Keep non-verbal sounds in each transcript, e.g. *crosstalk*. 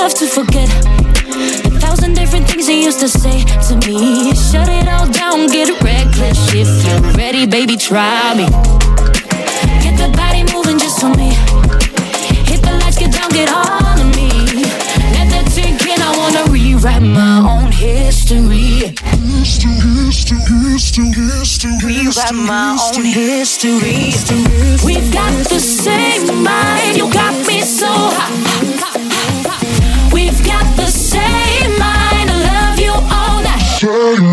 love to forget. A thousand different things he used to say to me. Shut it all down, get reckless. If you're ready, baby, try me. Get the body moving just for me. Hit the lights, get down, get on to me. Let that sink in, I wanna rewrite my own history. Rewrite my own history. We've got the same mind, you got me so hot. All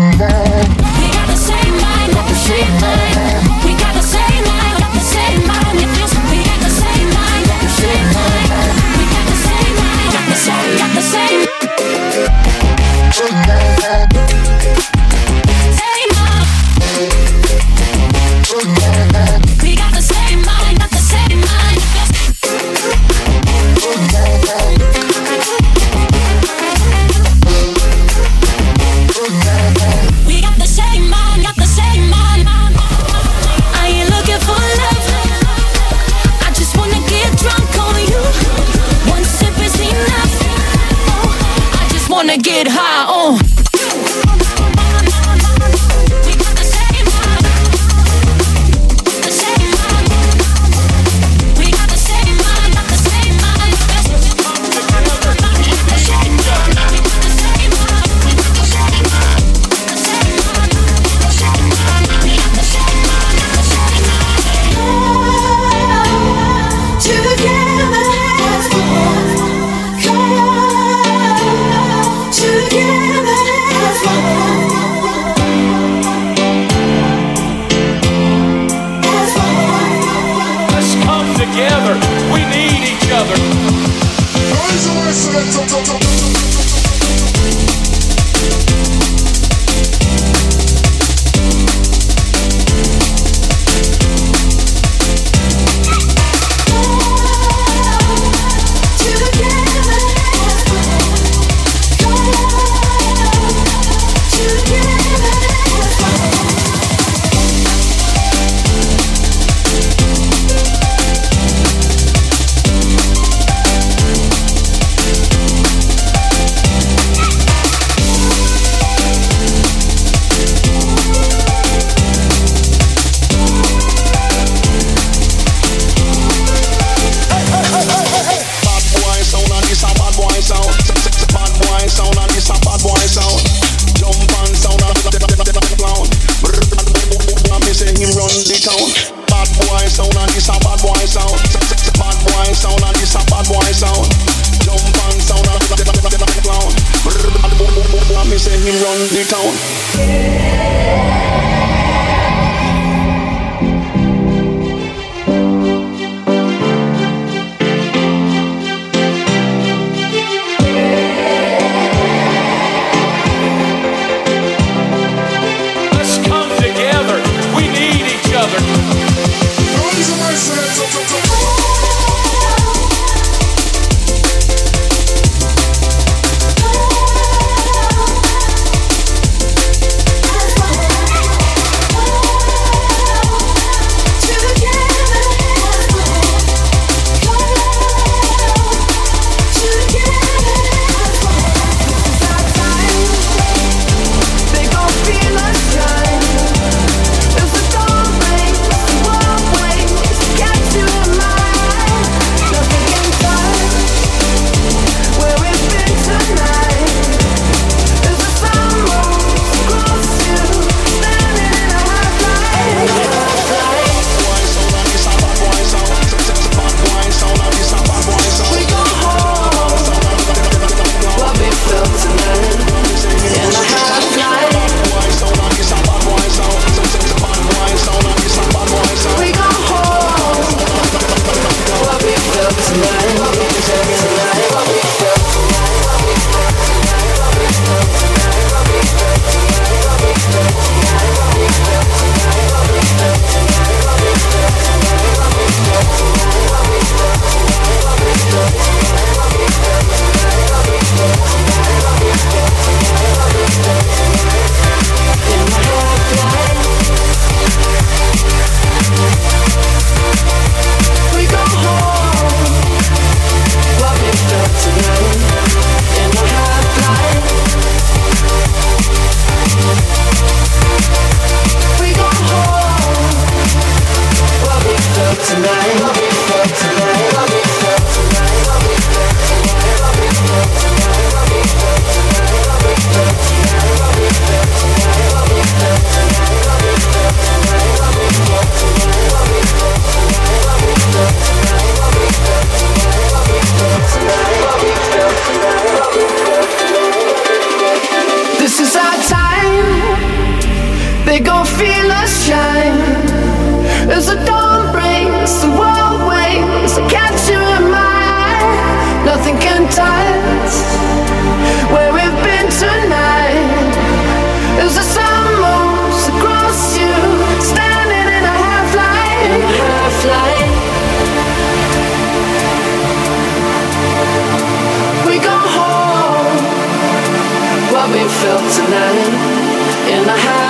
my heart.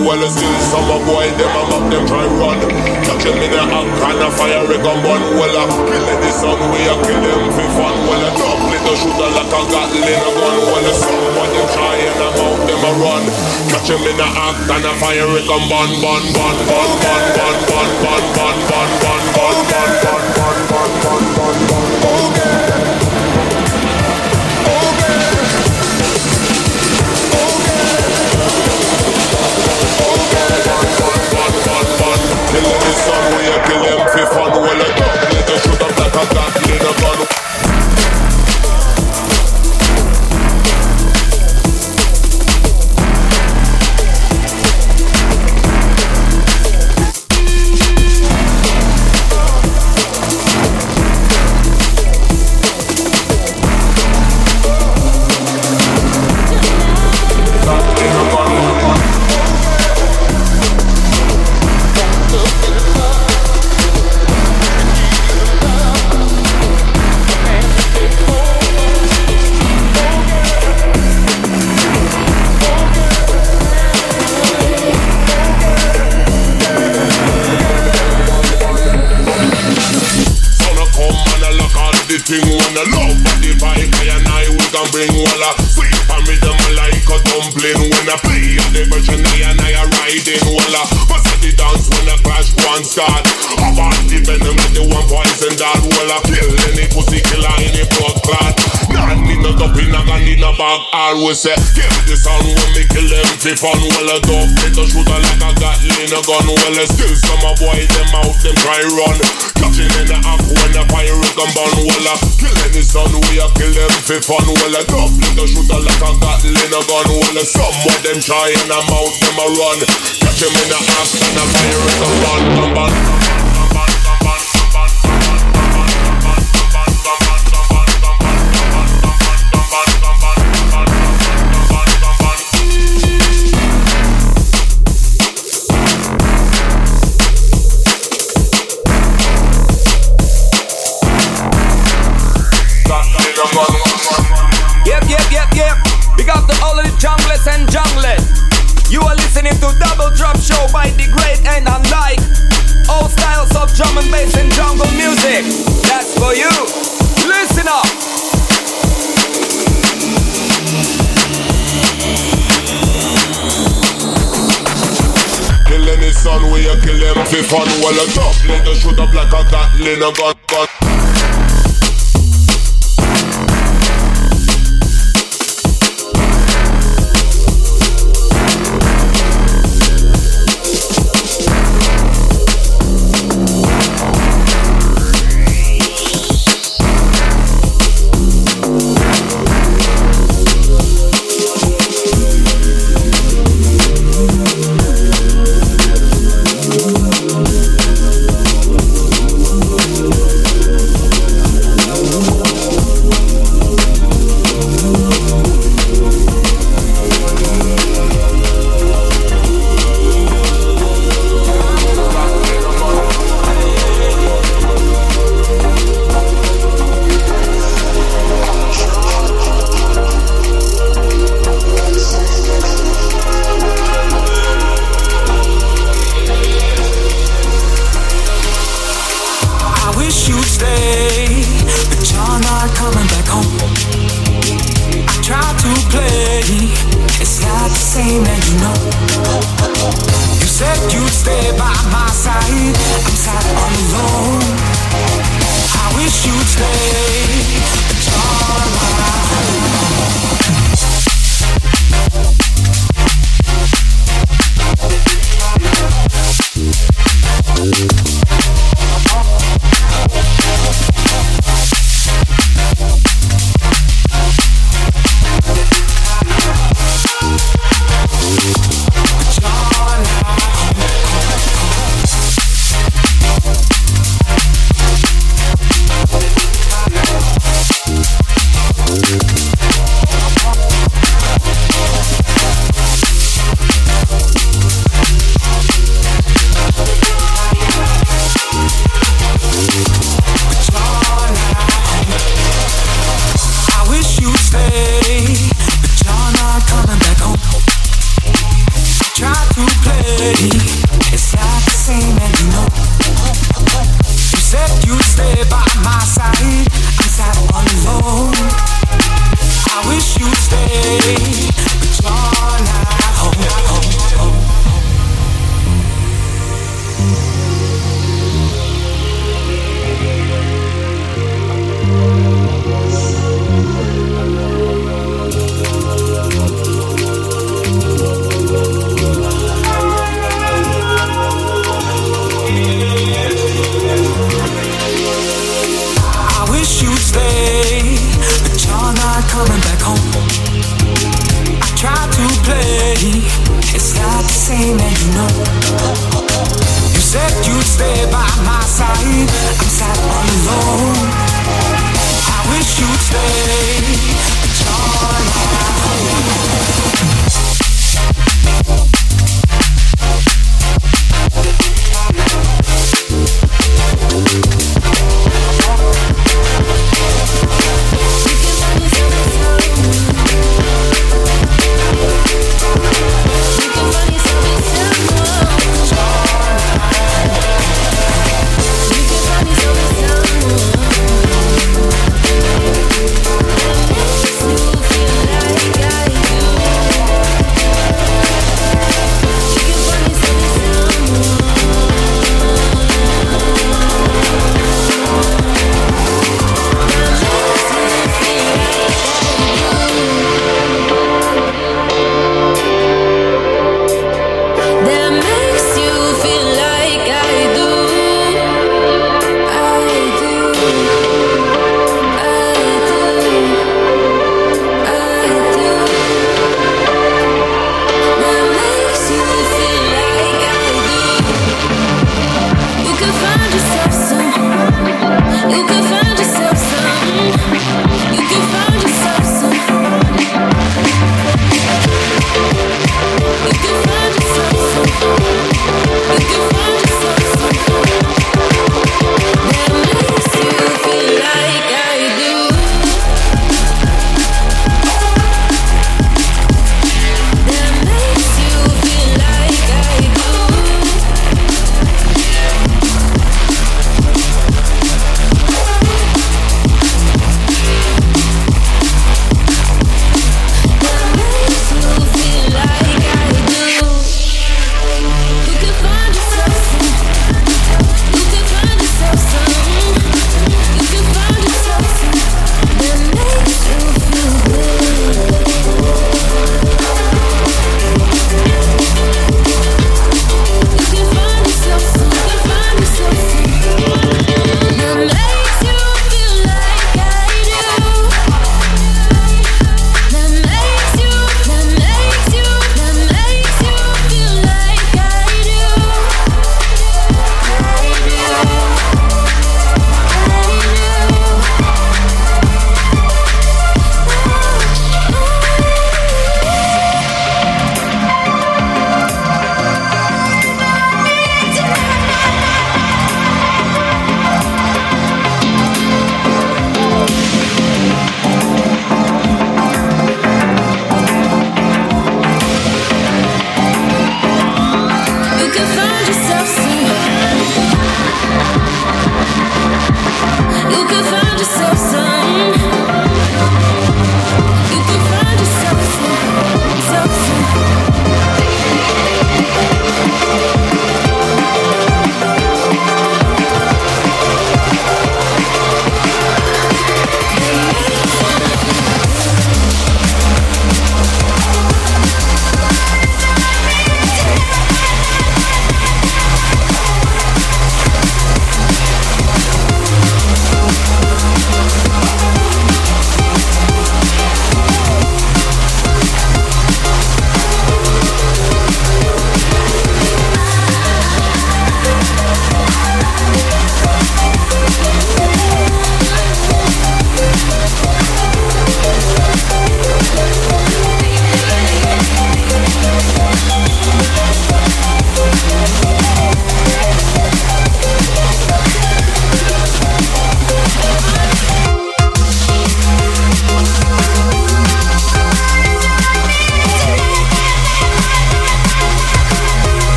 Gun Well still some a boy them a map them try run. Catch him in a act and a fire a gun bun Well a kill the sun we a kill him for fun. Well a dog little shooter like a Gatling. A gun Well a some boy them try and a mouth them a run. Catch him in a act and a fire a gun bun bun bun bun bun bun bun bun bun Always say give the sound when me kill them. Fi fun Well a dog little shooter like a Gatling. A gun Well a still some a boy them out them try run. Catching in the act when the fire is come burn Well a kill any son we a kill them. Fi fun Well a dog little shooter like a Gatling. A gun Well a some of them try and a mouth them a run. Catch him in the act and the fire is come burn Come burn fi fun Well a dog little shoot up like a Gatling a gun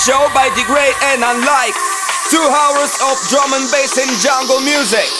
Show by the great and unlike. Two hours of drum and bass and jungle music.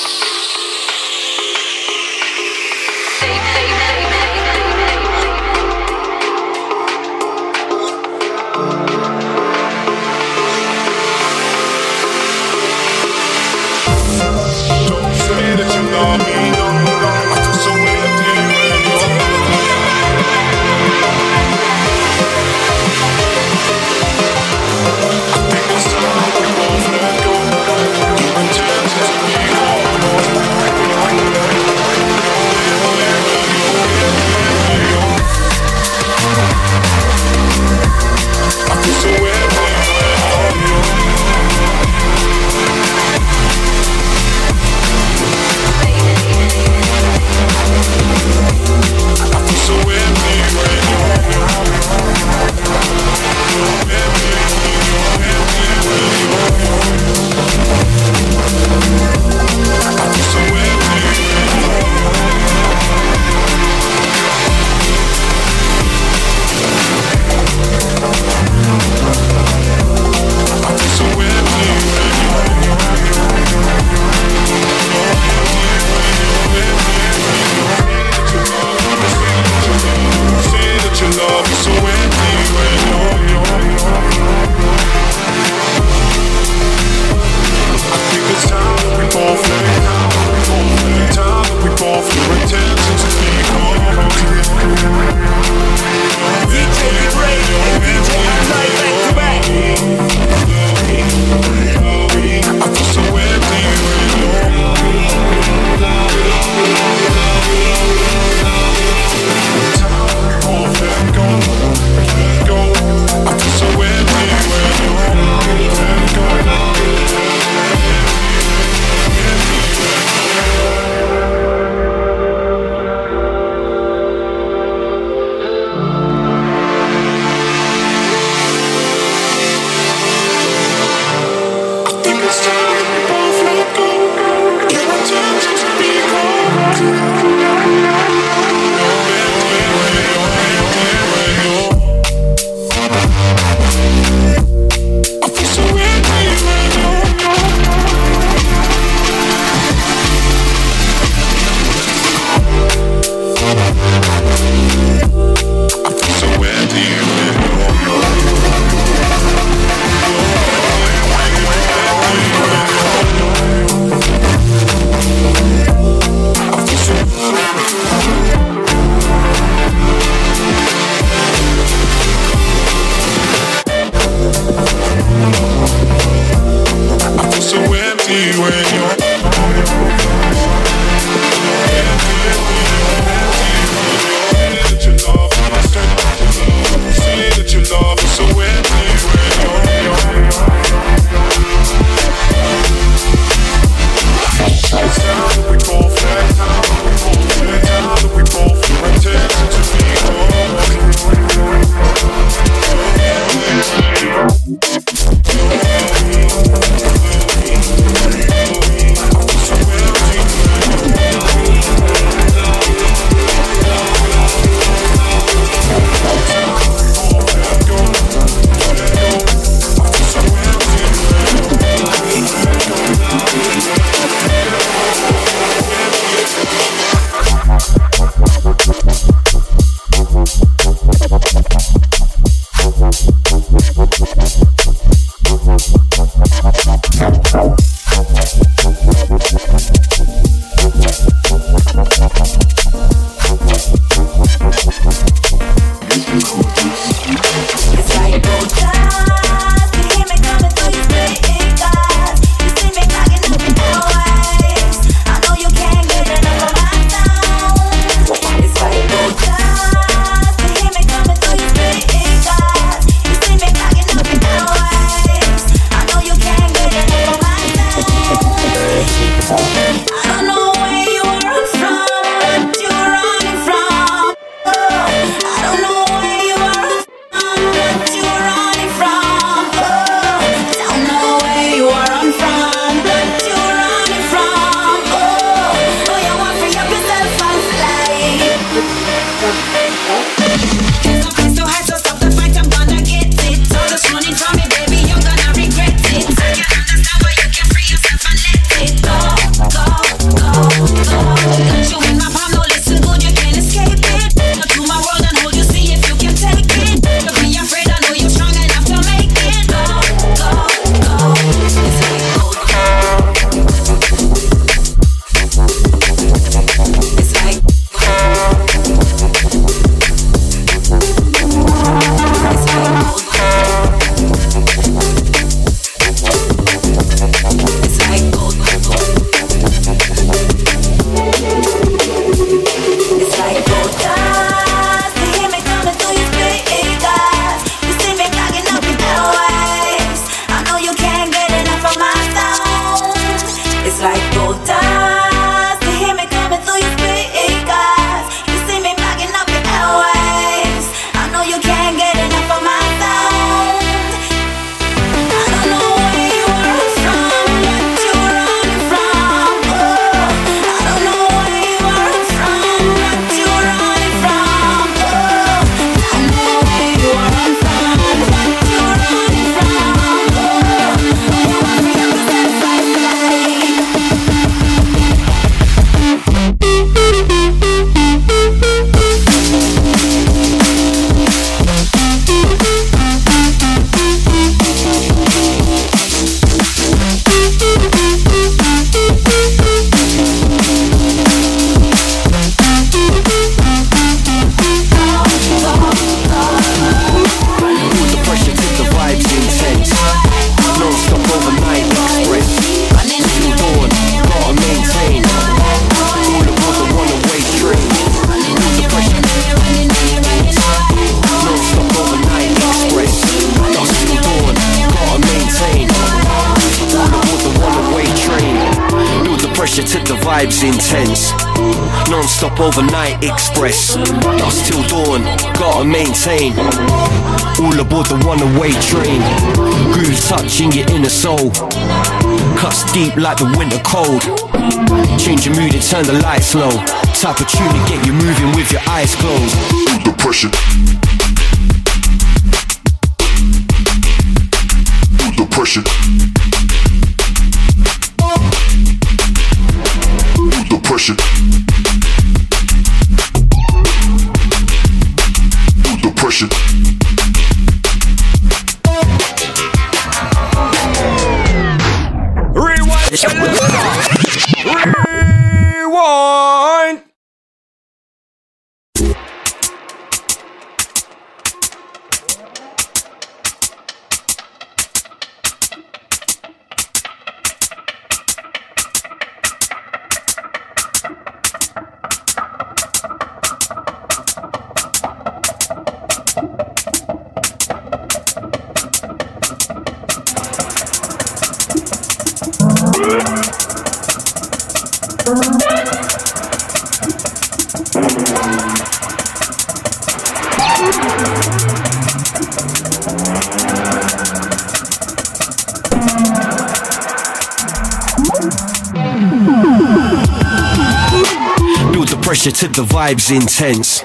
Vibes intense.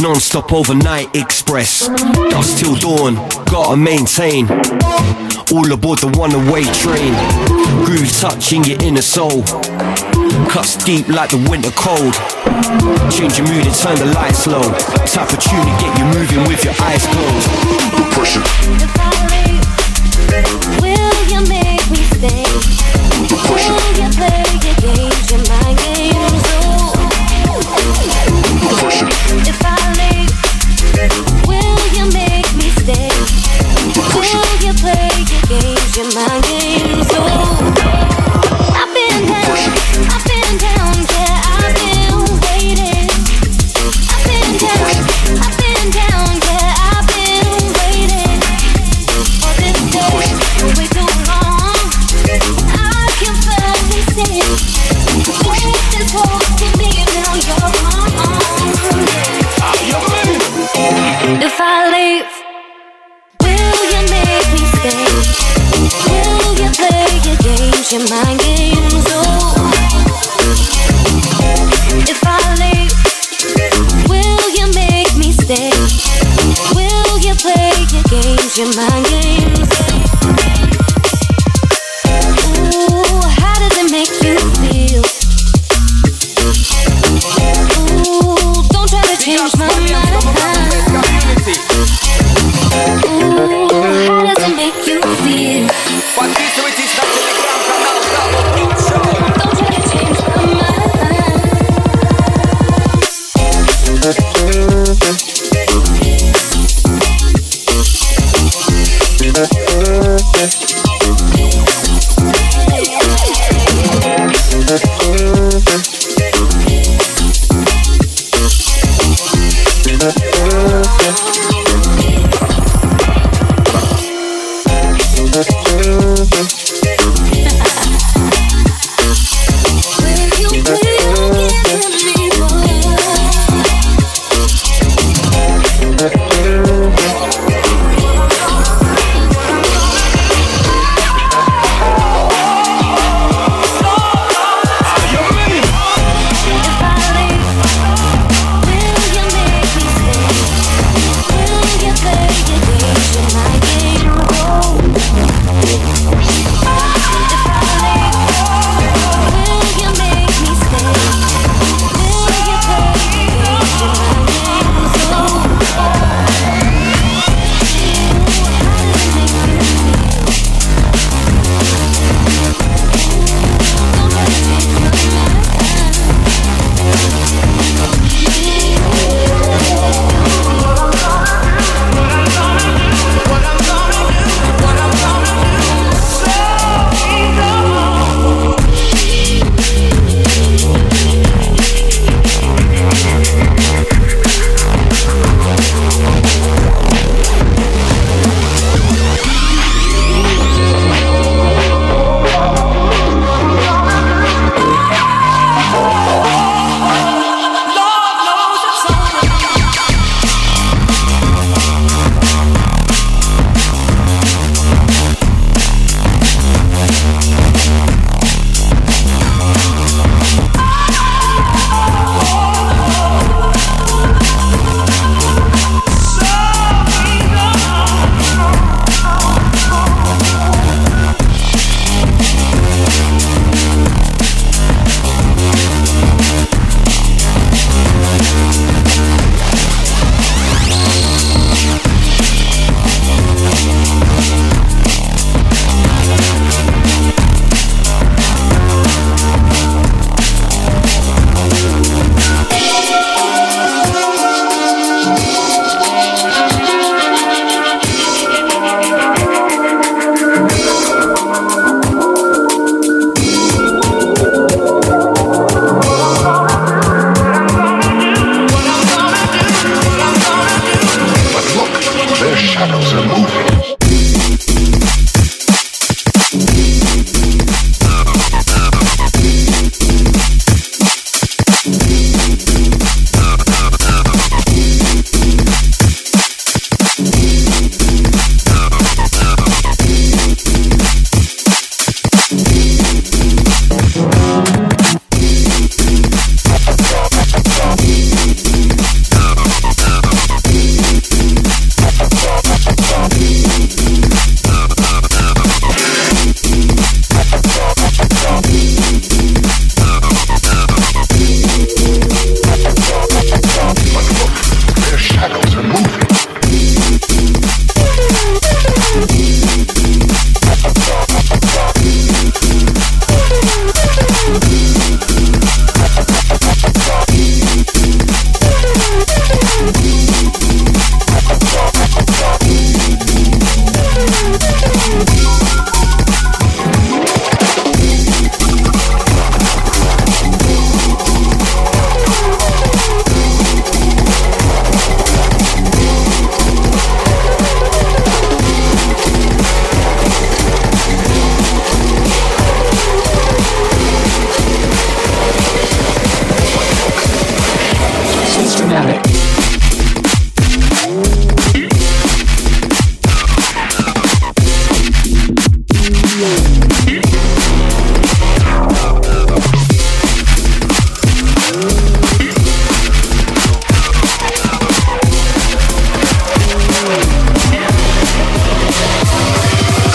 Non-stop overnight express. Dusk till dawn, gotta maintain. All aboard the one-away train. Groove touching your inner soul. Cuts deep like the winter cold. Change your mood and turn the lights low. Type of tune to get you moving with your eyes closed. Pressure.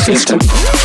system. system.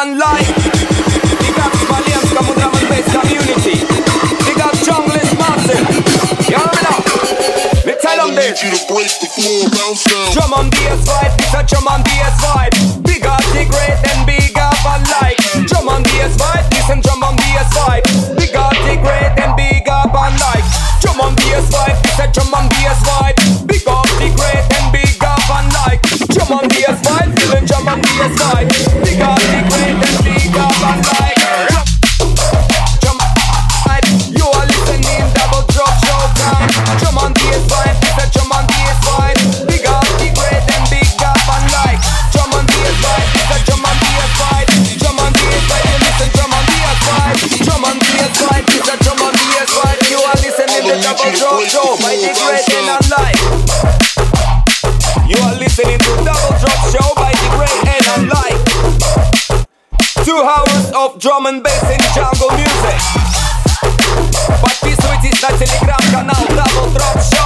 online. Big up Valiant Kamu Drum and Bass community. Big up Junglist Martin. You know me now? Me tell them this. You to break the floor, bounce down. Drum and bass vibe, it's a drum and bass vibe. Big up the great, and big up for like. Drum and bass vibe, listen drum and bass vibe. Big up the great, and big up for like. Drum and bass vibe, it's a drum and bass vibe. Big up the great, and big up for like. Drum and bass vibe. Benjamin, be a Dig up, dig great, and bigger, and like. drum and bass and jungle music Подписывайтесь на телеграм-канал Double Drop Show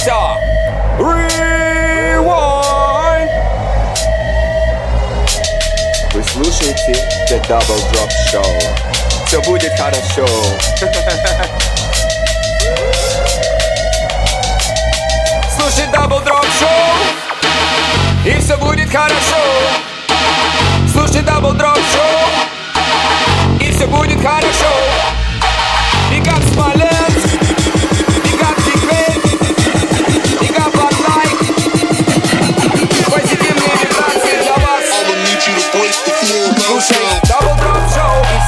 Selector. Rewind. Вы слушаете The Double Drop Show. Все *laughs* будет хорошо. Слушай Double Drop Show. И все будет хорошо. Слушай Double Drop Show. И все будет хорошо.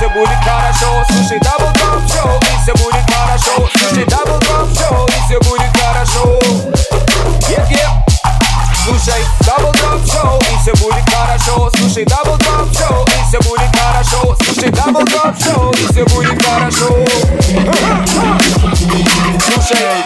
все будет хорошо Слушай, дабл дроп шоу, и все будет хорошо Слушай, дабл дроп шоу, и все будет хорошо Yep, yep Слушай, дабл дроп шоу, и все будет хорошо. Слушай, дабл дроп шоу, и все будет хорошо. Слушай, дабл дроп шоу, и все будет хорошо. *laughs* Слушай,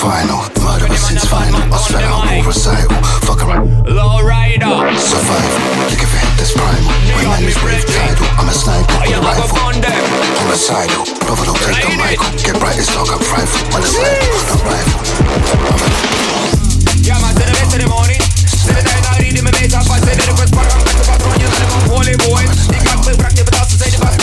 final. Murder since final. I'll out more recital. Fuck around. Low rider. Survive. Look if it that's primal. When man is brave title. I'm a sniper with Fire a rifle. Homicidal. Brother don't take the Michael. Get right, it's dog, I'm frightful. When it's like, not rival. Yeah, man, to the best of the morning. To the night, I read him and make up. I say that it was part of the patrón. You know, I'm holy boy. They got me, rock the best, say the best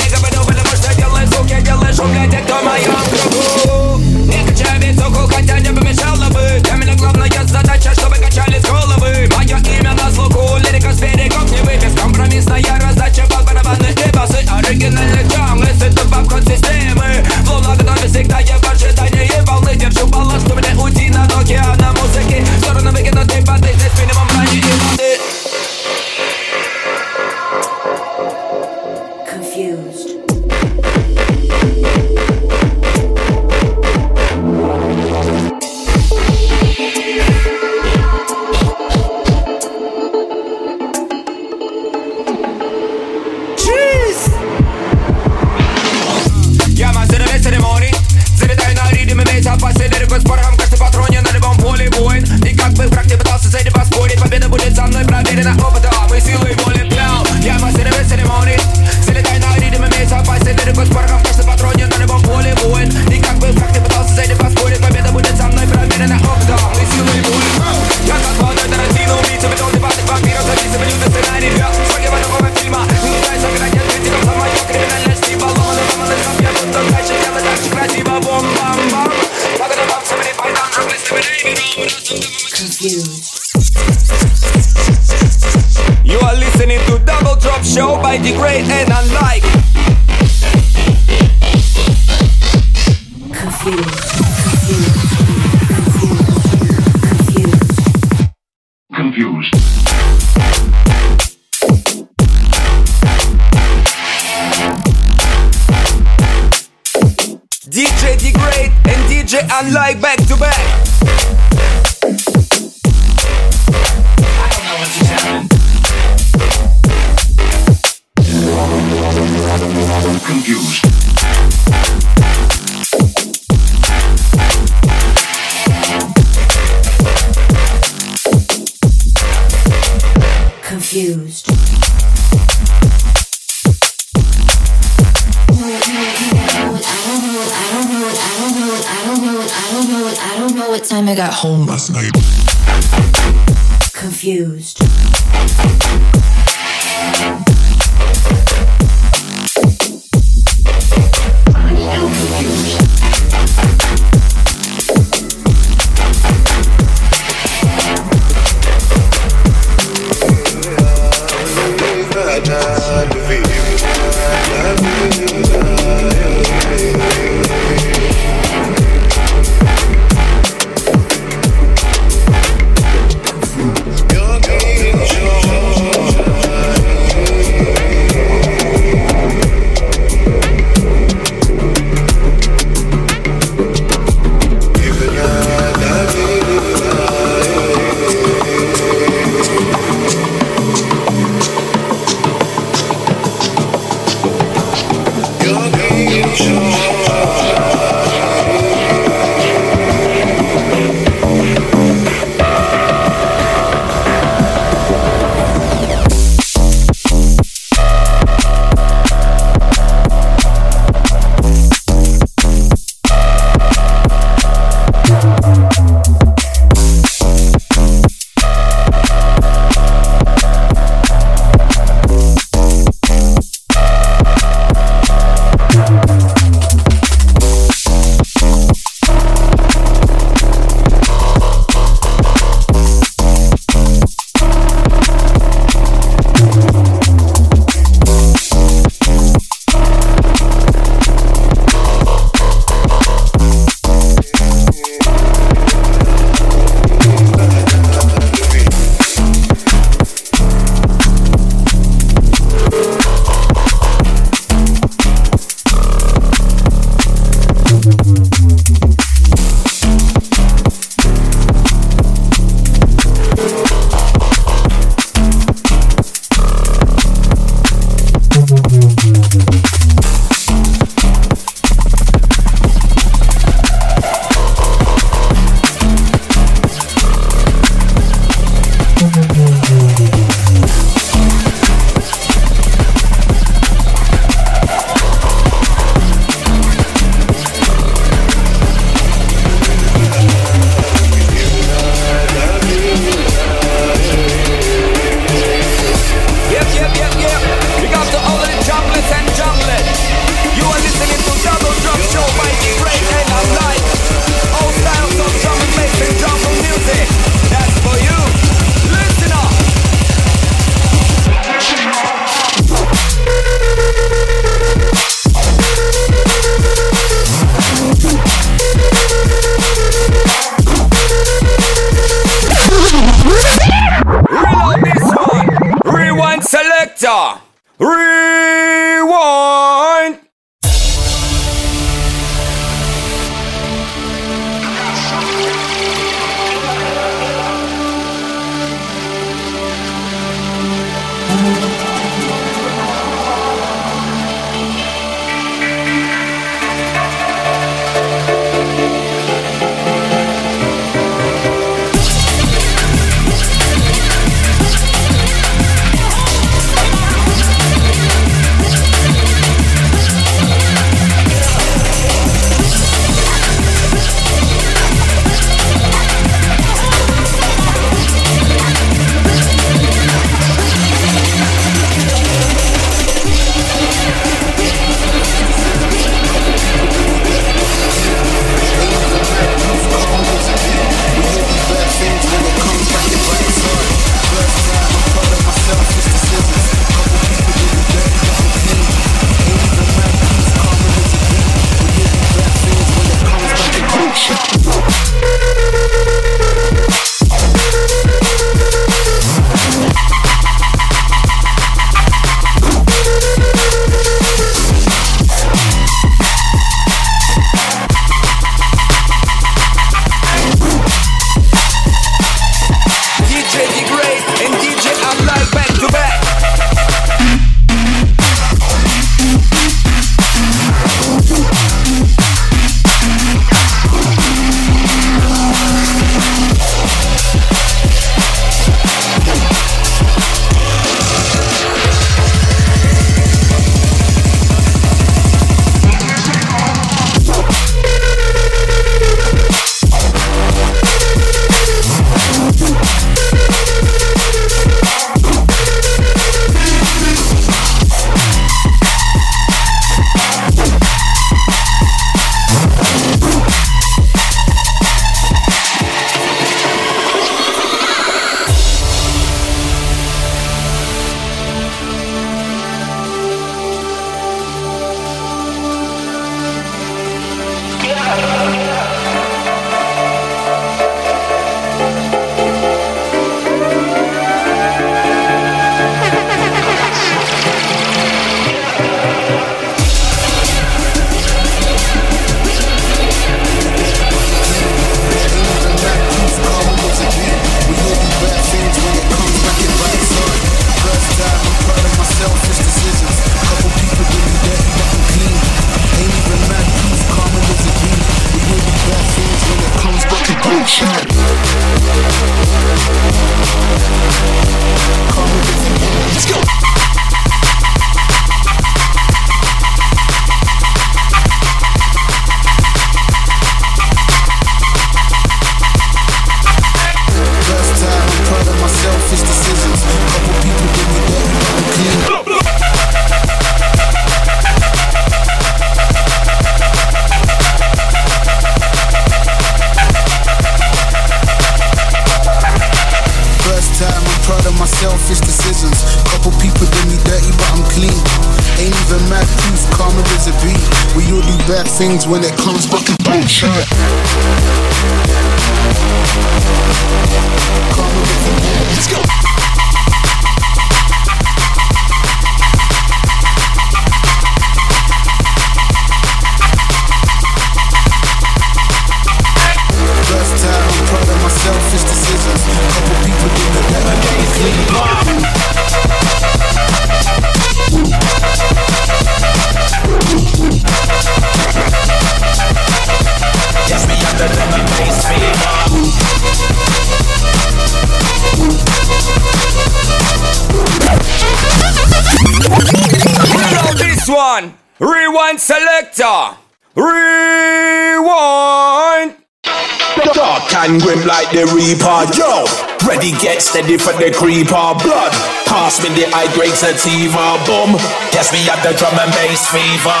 Ready, for the creeper. Blood, pass me the high grade sativa. Boom, yes, me have the drum and bass fever.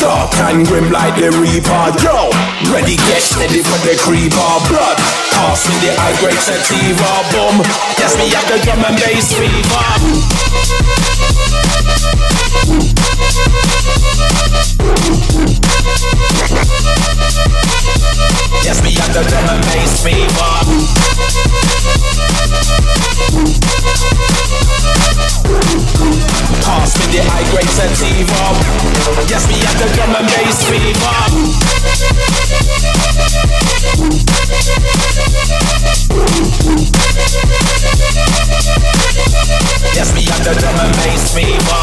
Dark and grim like the Reaper, yo. Ready, get ready for the creeper. Blood, pass me the high grade sativa. Boom, yes, me have the drum and bass fever. Yes, me have the drum and bass fever. Pass me the high grade sativa. Yes, me have the drum and bass fever. Yes, me have the drum and bass fever.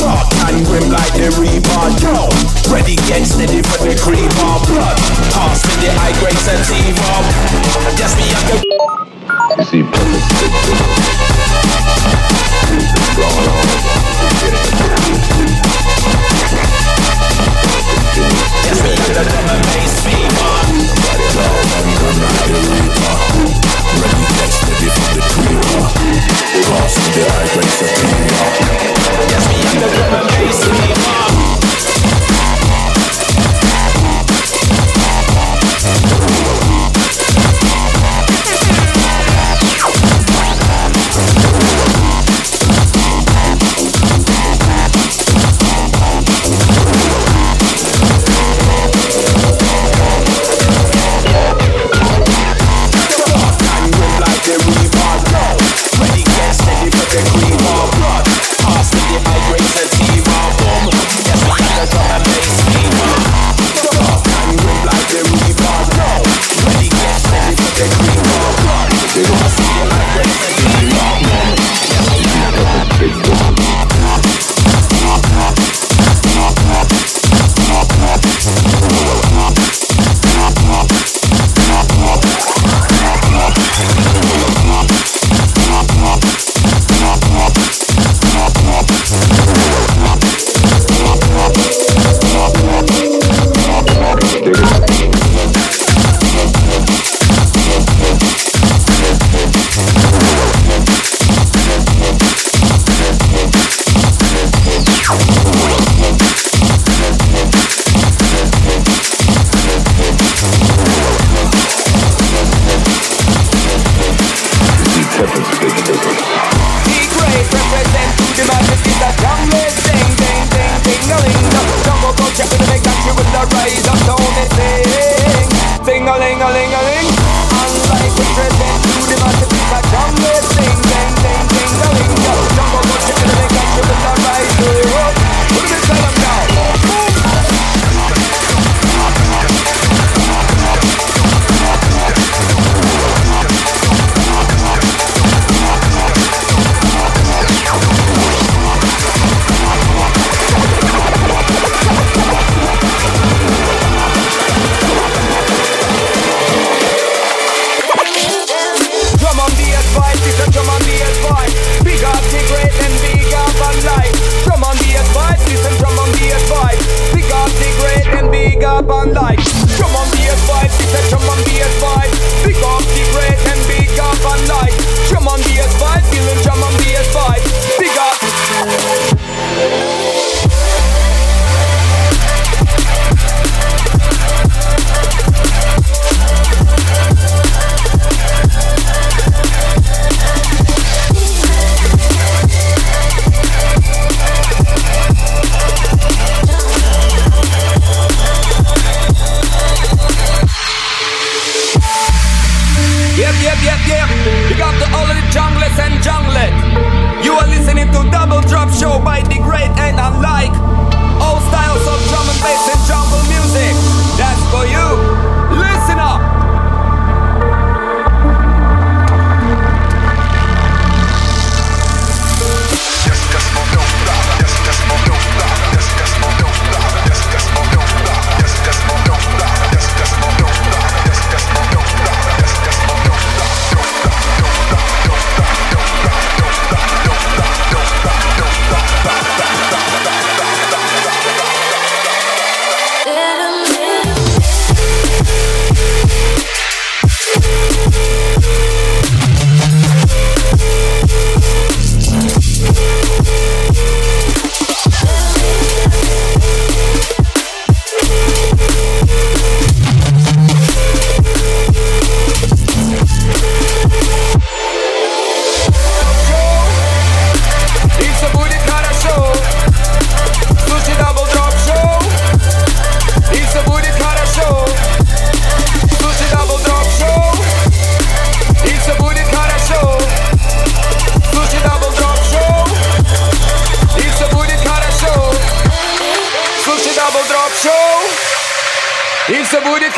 Dark and grim like the reaper. Yo, ready, get steady for the creeper. Blood, pass me the high grade sativa. Yes, me have the. You see, Yes, me have the and steady for the. Pass me the high grade sativa. Yes, me have the drum and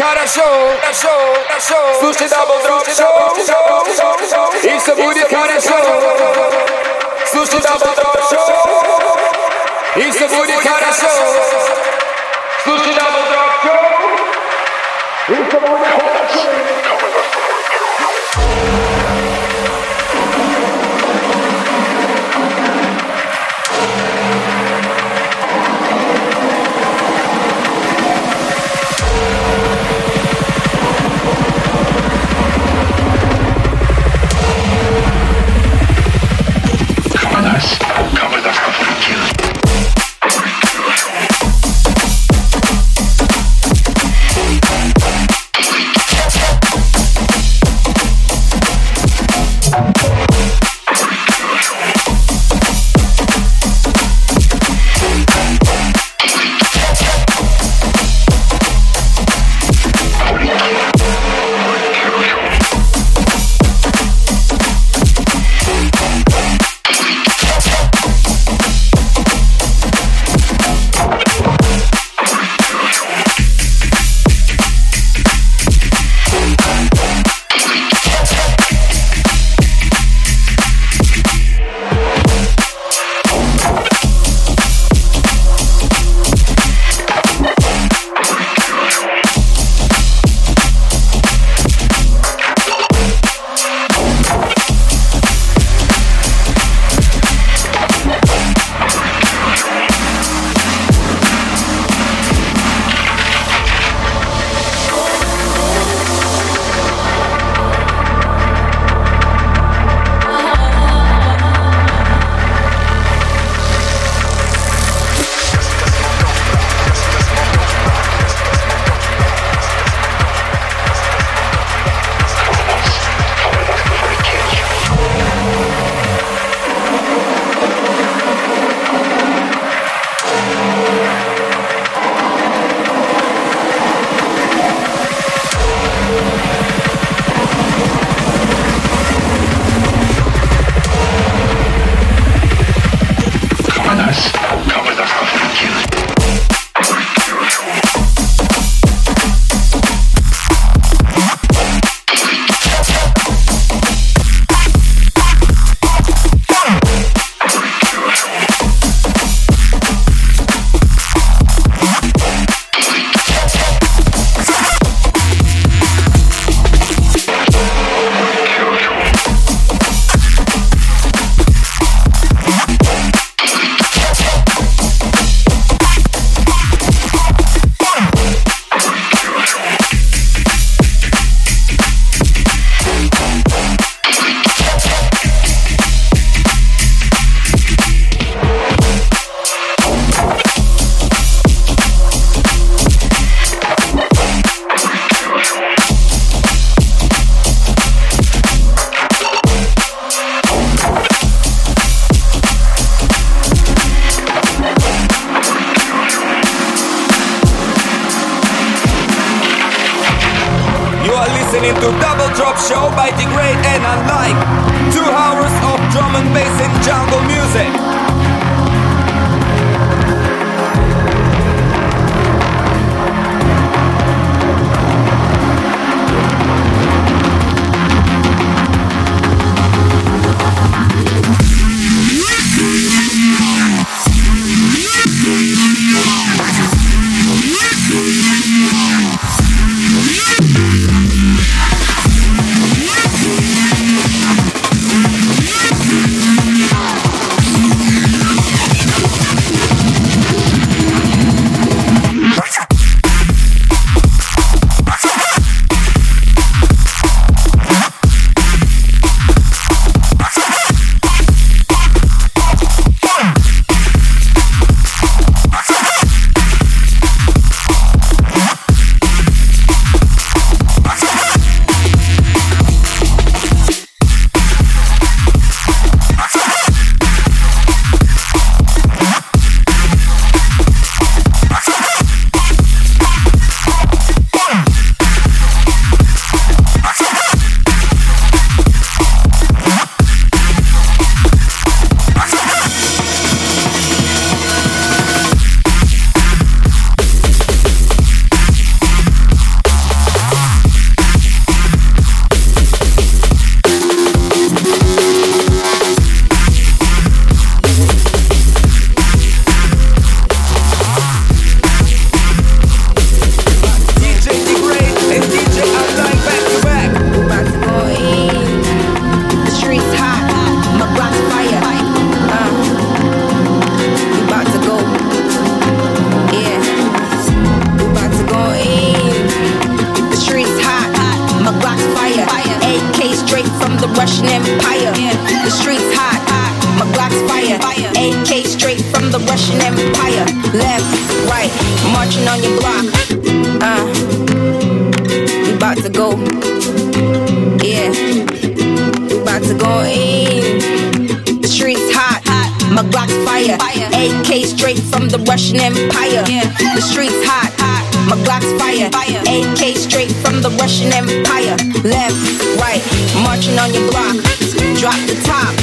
cara show, sushi double drop show. It's a booty cara show, sushi double drop show. It's a booty cara show, sushi double drop show. It's a booty cara show. Empire. Yeah. The streets hot, hot. My Glock's fire. fire. AK straight from the Russian Empire. Left, right, marching on your block. Drop the top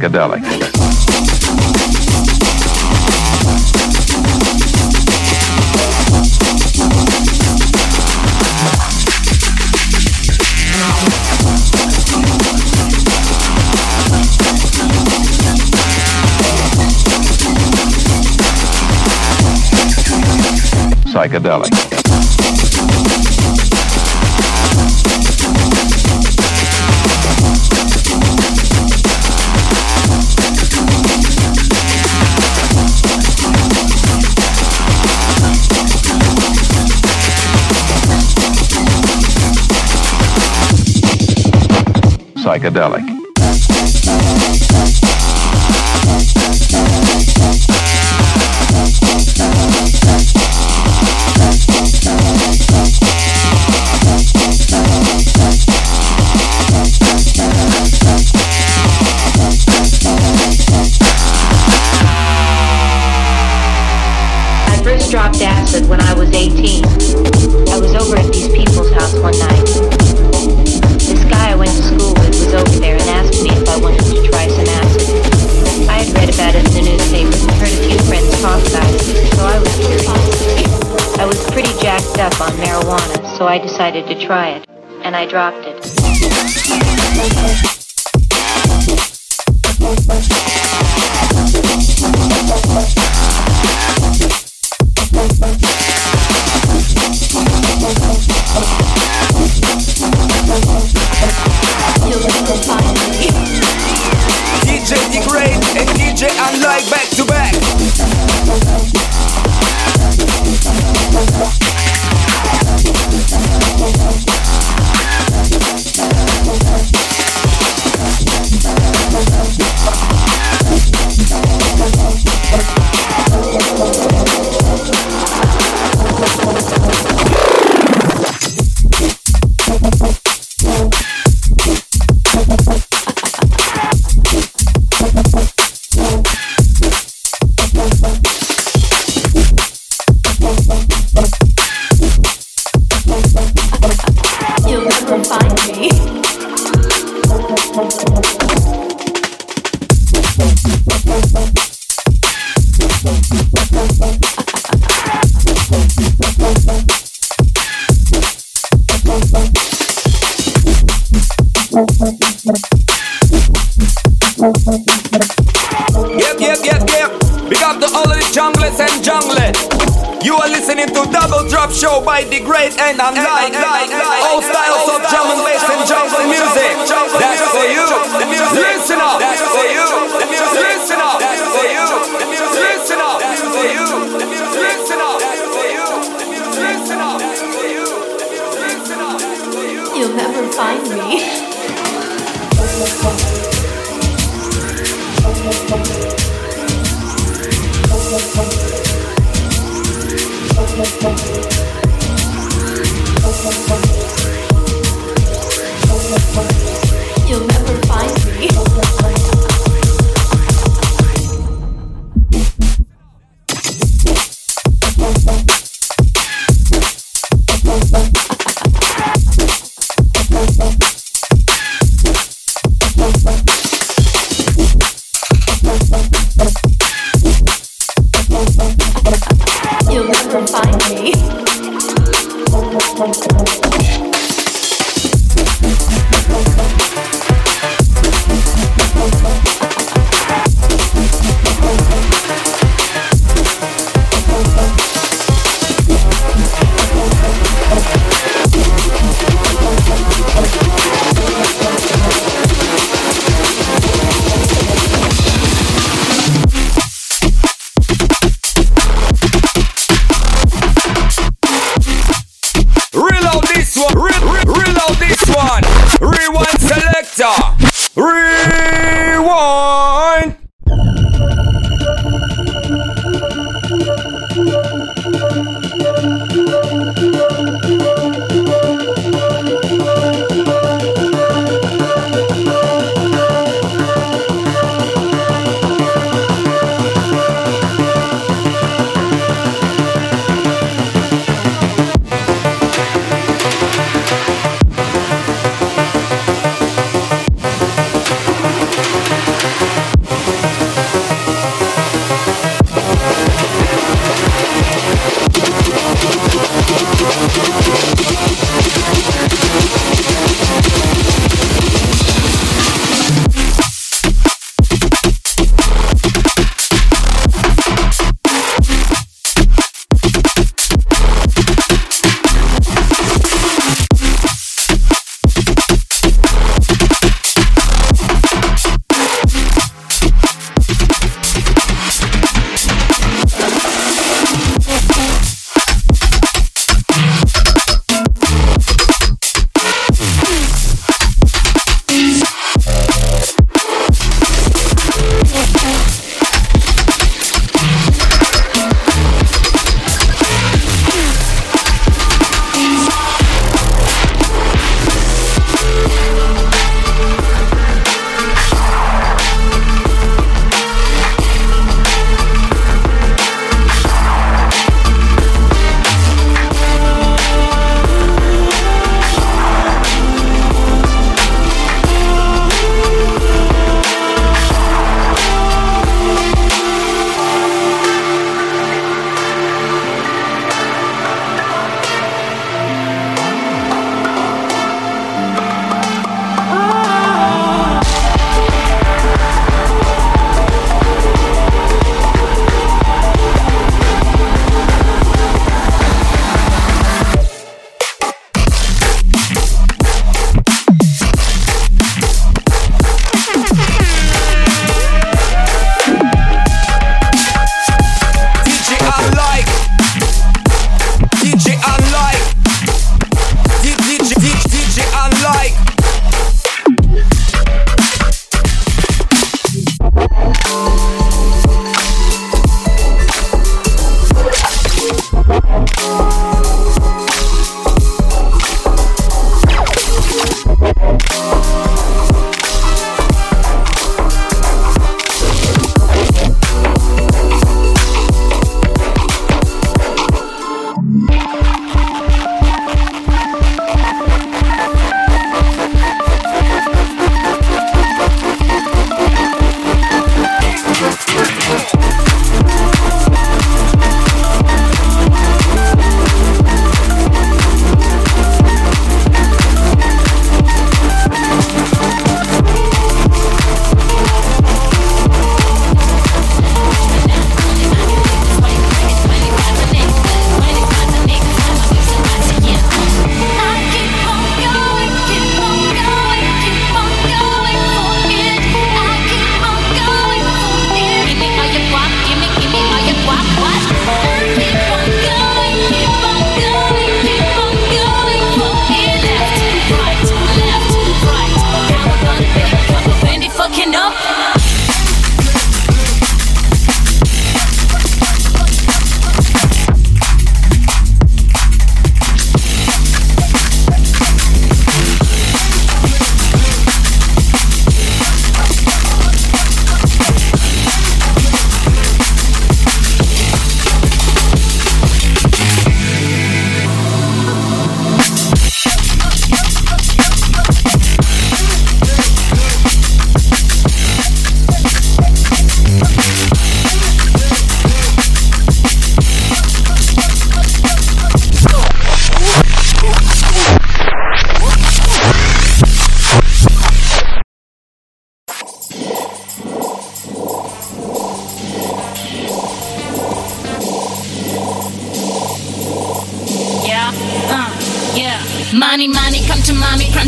psychedelic. Psychedelic. Psychedelic. Try it, and I dropped it.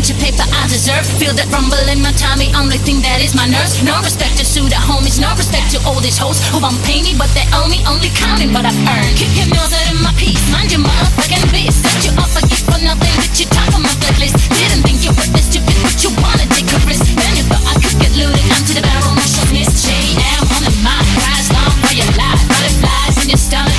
bunch of paper I deserve. Feel that rumble in my tummy, only thing that is my nerves. No respect to the homies, no respect to all these hoes who won't pay me, but they owe me, only counting what I've earned. Keep your nose out of my piece, mind your motherfucking beast. Set you up. off again for nothing, but you talk on my playlist. Didn't think you were this stupid, but you wanna take a risk. Then you thought I could get looted, I'm the barrel, my shot miss. JM on the mic, rise long for your life. Butterflies in your stomach.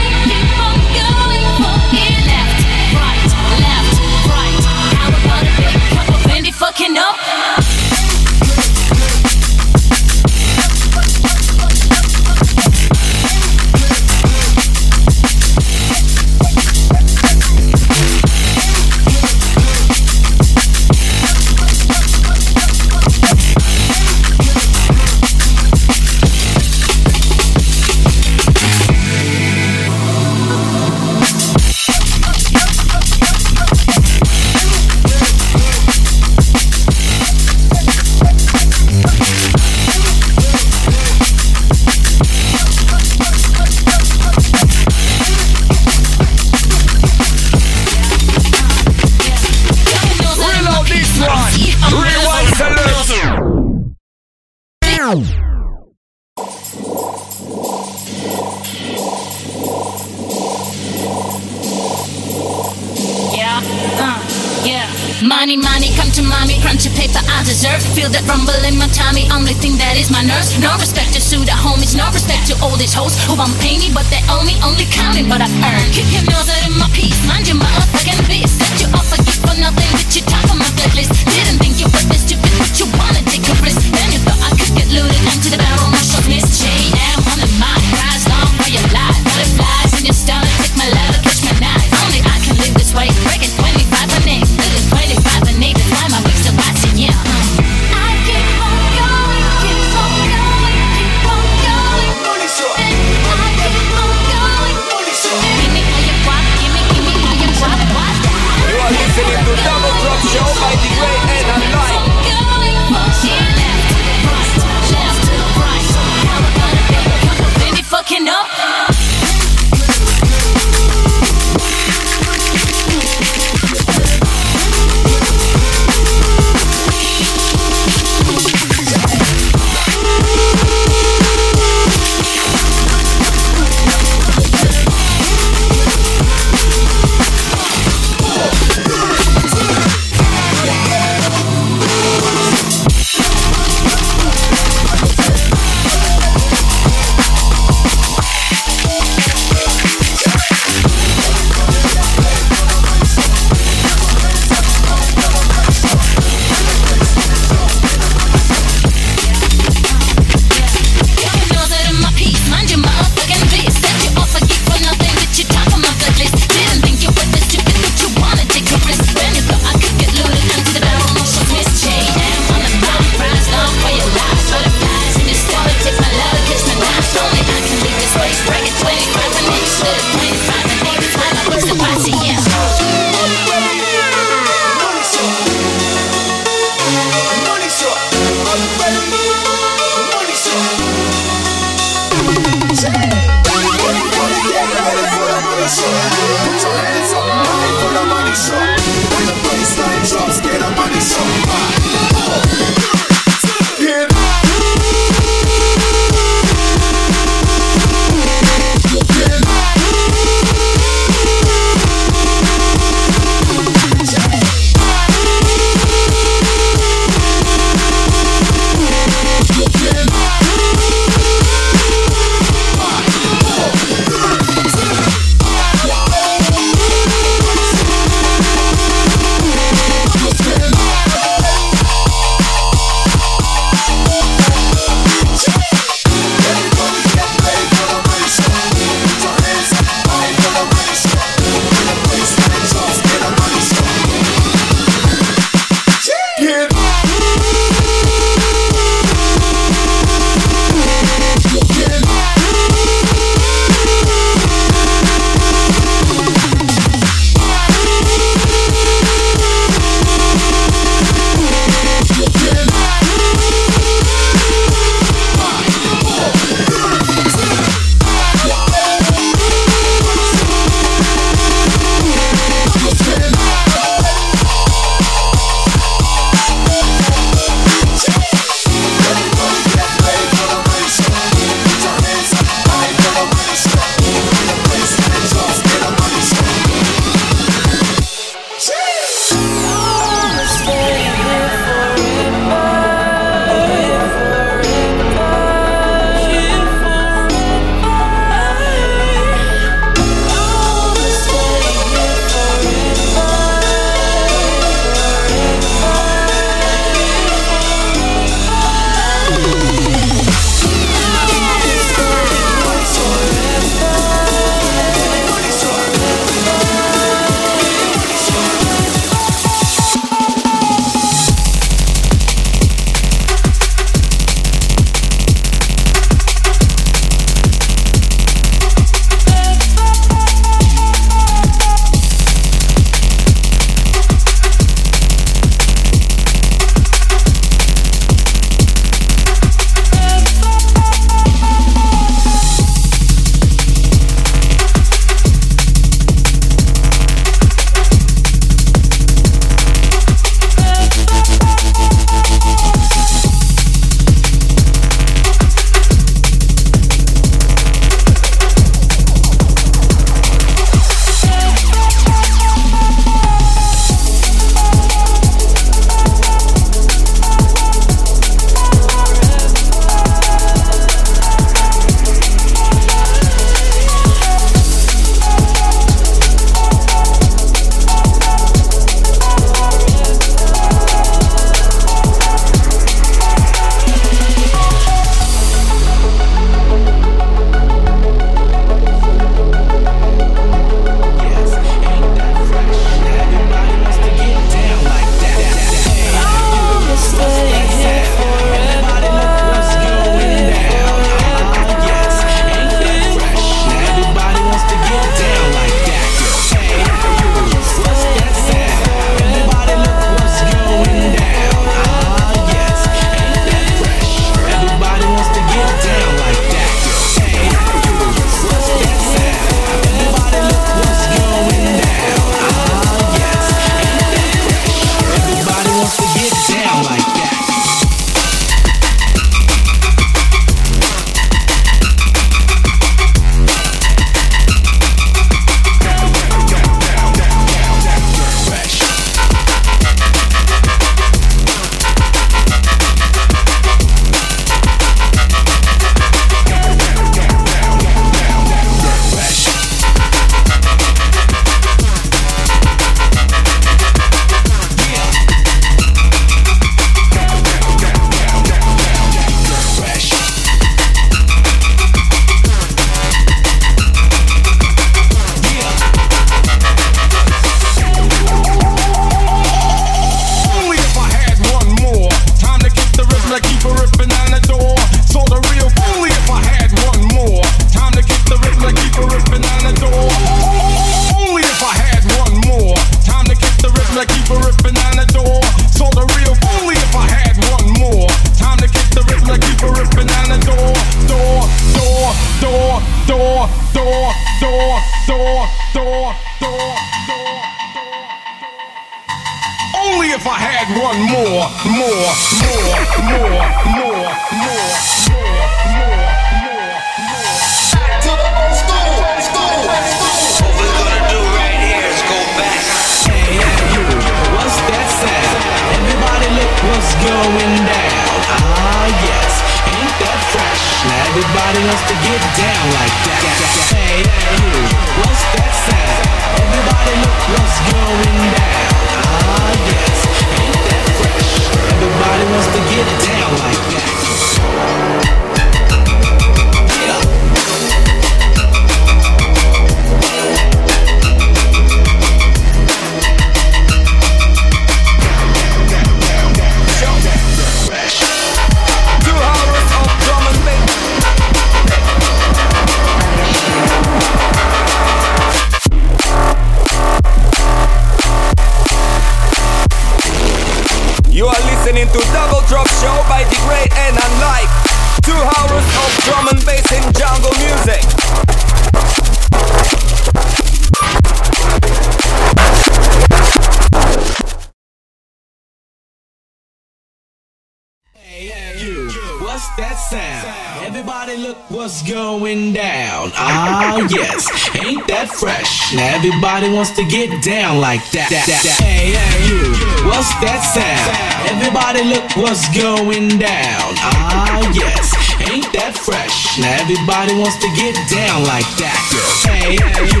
wants to get down like that. Hey, you,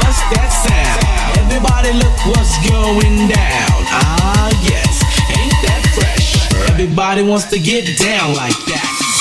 what's that sound? Everybody, look what's going down. Ah, yes, ain't that fresh? Everybody wants to get down like that.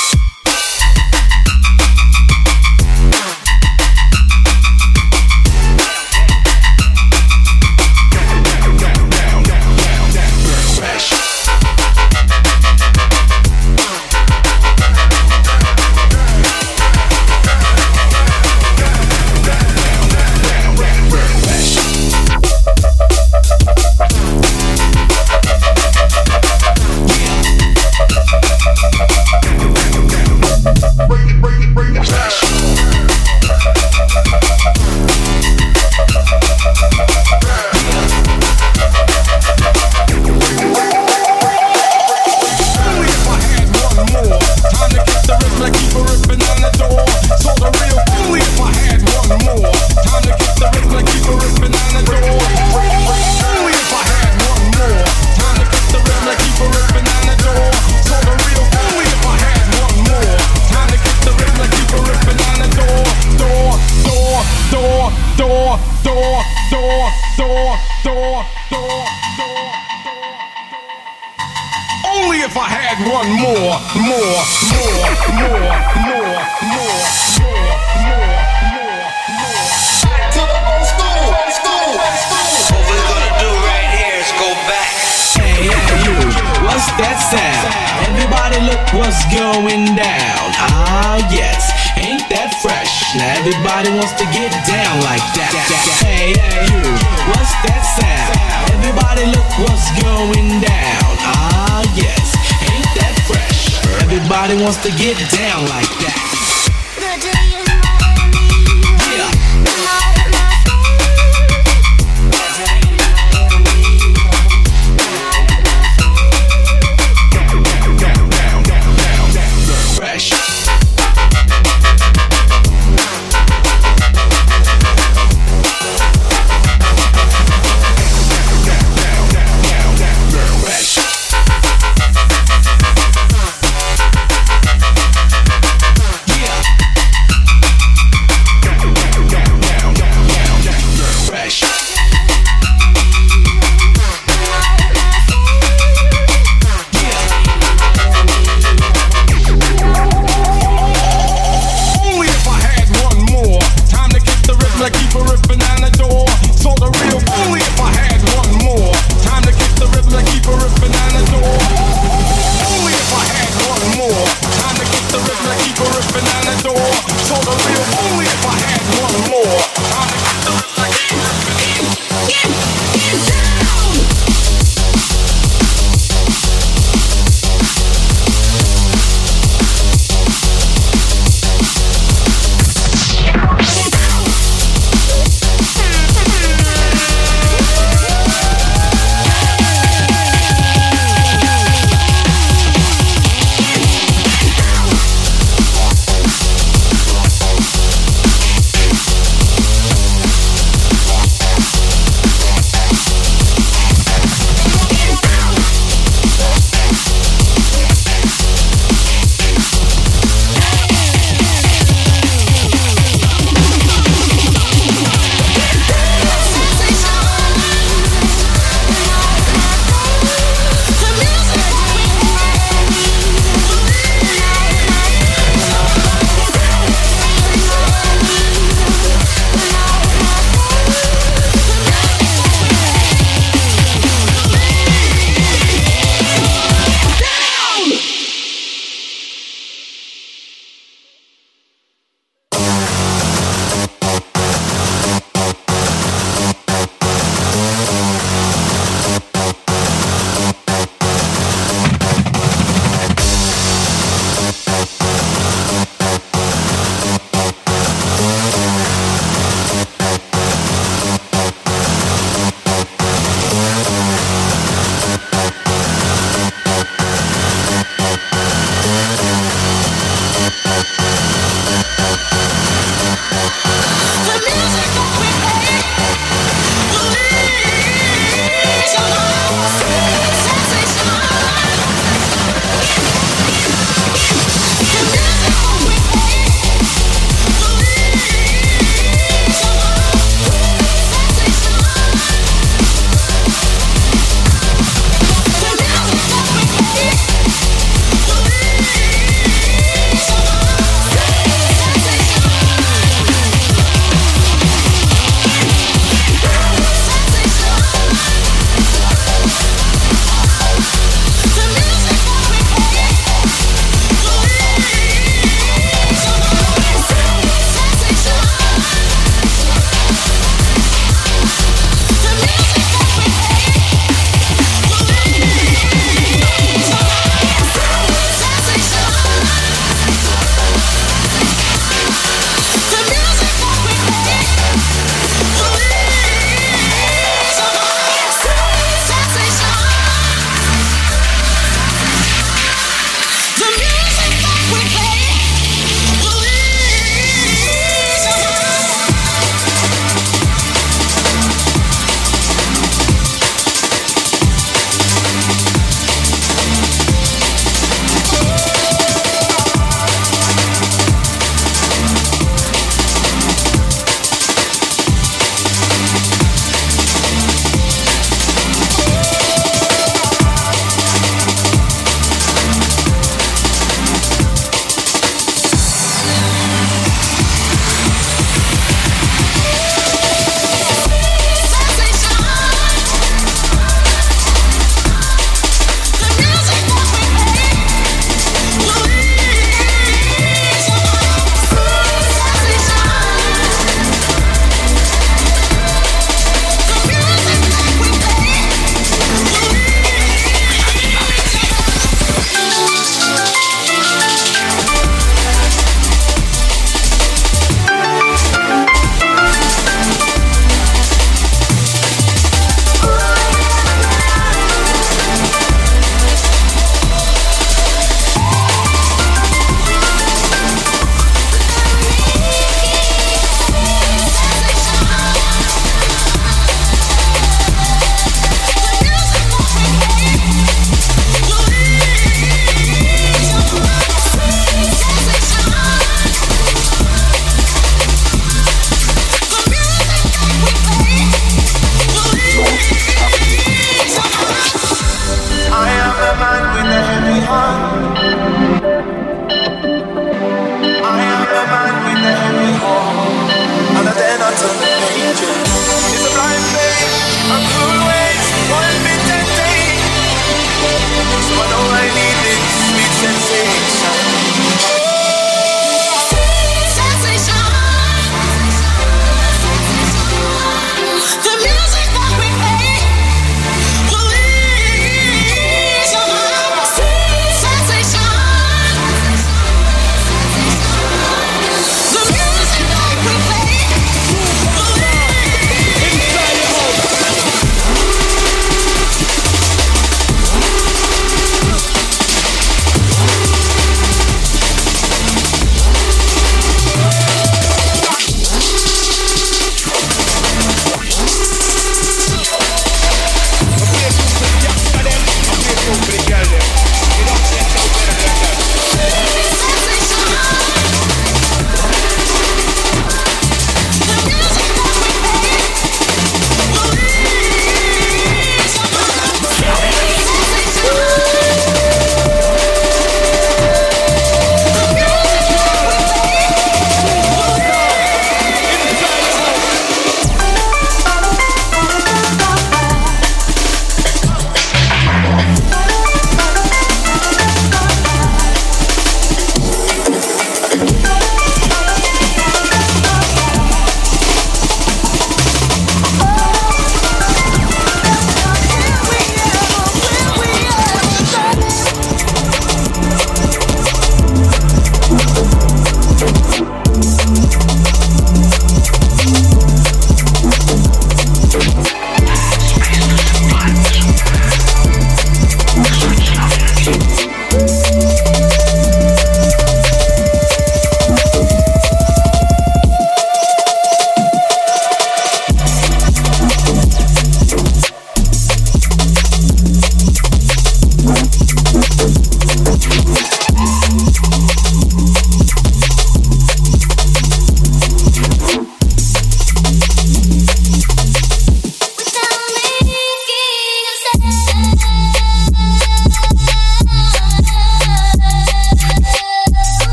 wants to get down like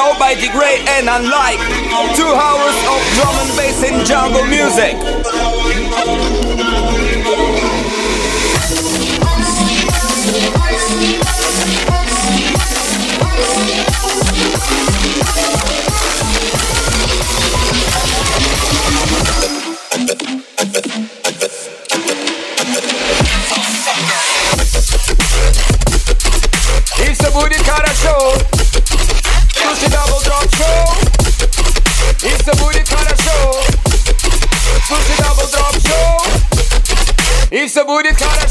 show by the great and unlike. Two hours of drum and bass and jungle music. booty, call that